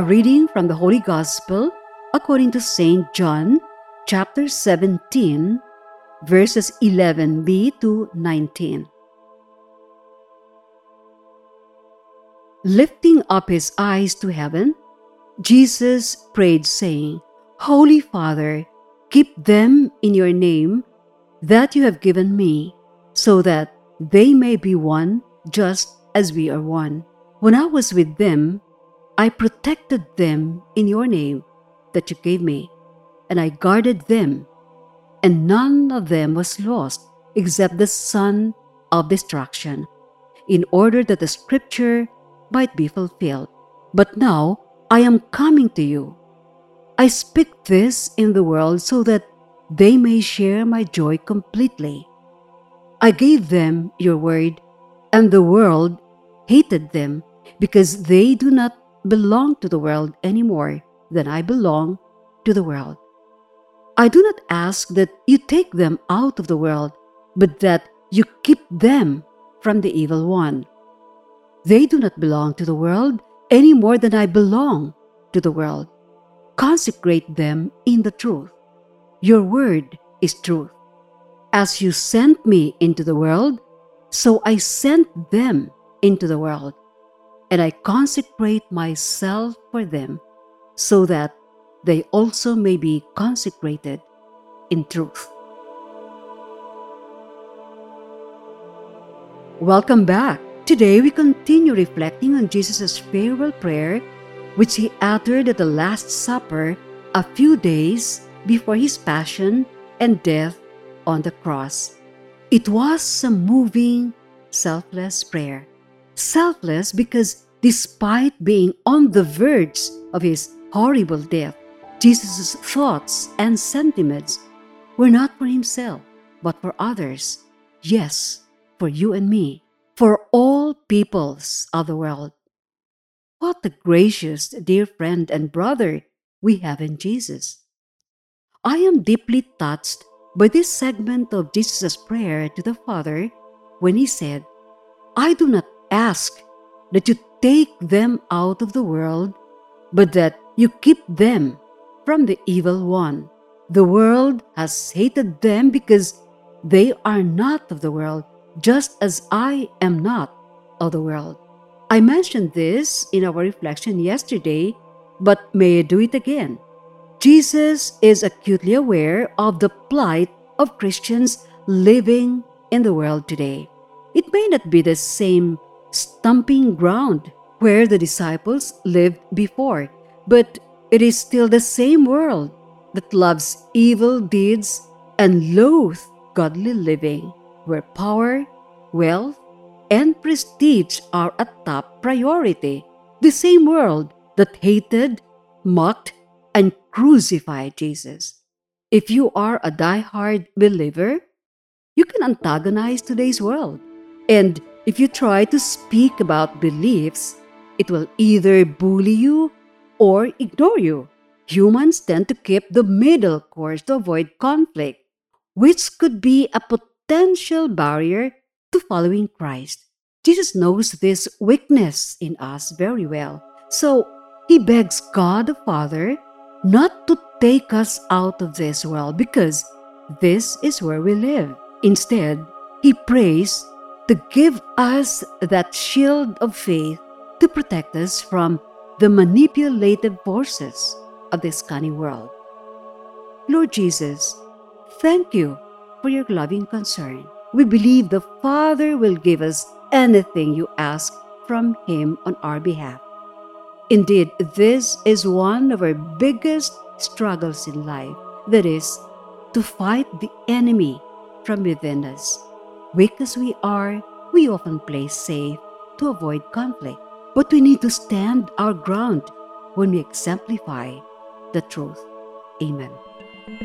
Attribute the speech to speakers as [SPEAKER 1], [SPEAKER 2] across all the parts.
[SPEAKER 1] A reading from the Holy Gospel according to St. John, chapter 17, verses 11b to 19. Lifting up his eyes to heaven, Jesus prayed, saying, Holy Father, keep them in your name that you have given me, so that they may be one just as we are one. When I was with them, I protected them in your name that you gave me, and I guarded them, and none of them was lost except the son of destruction, in order that the scripture might be fulfilled. But now I am coming to you. I speak this in the world so that they may share my joy completely. I gave them your word, and the world hated them because they do not belong to the world any more than I belong to the world. I do not ask that you take them out of the world, but that you keep them from the evil one. They do not belong to the world any more than I belong to the world. Consecrate them in the truth. Your word is truth. As you sent me into the world, so I sent them into the world and I consecrate myself for them, so that they also may be consecrated in truth. Welcome back. Today we continue reflecting on Jesus' farewell prayer, which he uttered at the Last Supper a few days before his passion and death on the cross. It was a moving, selfless prayer selfless because despite being on the verge of his horrible death, Jesus' thoughts and sentiments were not for himself, but for others. Yes, for you and me, for all peoples of the world. What a gracious, dear friend and brother we have in Jesus. I am deeply touched by this segment of Jesus' prayer to the Father when he said, I do not ask that you take them out of the world, but that you keep them from the evil one. The world has hated them because they are not of the world, just as I am not of the world. I mentioned this in our reflection yesterday, but may I do it again? Jesus is acutely aware of the plight of Christians living in the world today. It may not be the same stumping ground where the disciples lived before, but it is still the same world that loves evil deeds and loathes godly living, where power, wealth, and prestige are a top priority. The same world that hated, mocked, and crucified Jesus. If you are a die-hard believer, you can antagonize today's world and if you try to speak about beliefs, it will either bully you or ignore you. Humans tend to keep the middle course to avoid conflict, which could be a potential barrier to following Christ. Jesus knows this weakness in us very well, so he begs God the Father not to take us out of this world because this is where we live. Instead, he prays to give us that shield of faith to protect us from the manipulative forces of this cunning world. Lord Jesus, thank you for your loving concern. We believe the Father will give us anything you ask from Him on our behalf. Indeed, this is one of our biggest struggles in life that is, to fight the enemy from within us. Weak as we are, we often play safe to avoid conflict. But we need to stand our ground when we exemplify the truth. Amen.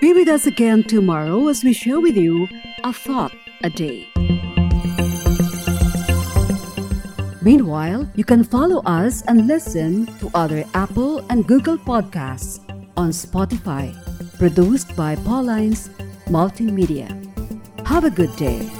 [SPEAKER 1] Be with us again tomorrow as we share with you a thought a day. Meanwhile, you can follow us and listen to other Apple and Google podcasts on Spotify, produced by Pauline's Multimedia. Have a good day.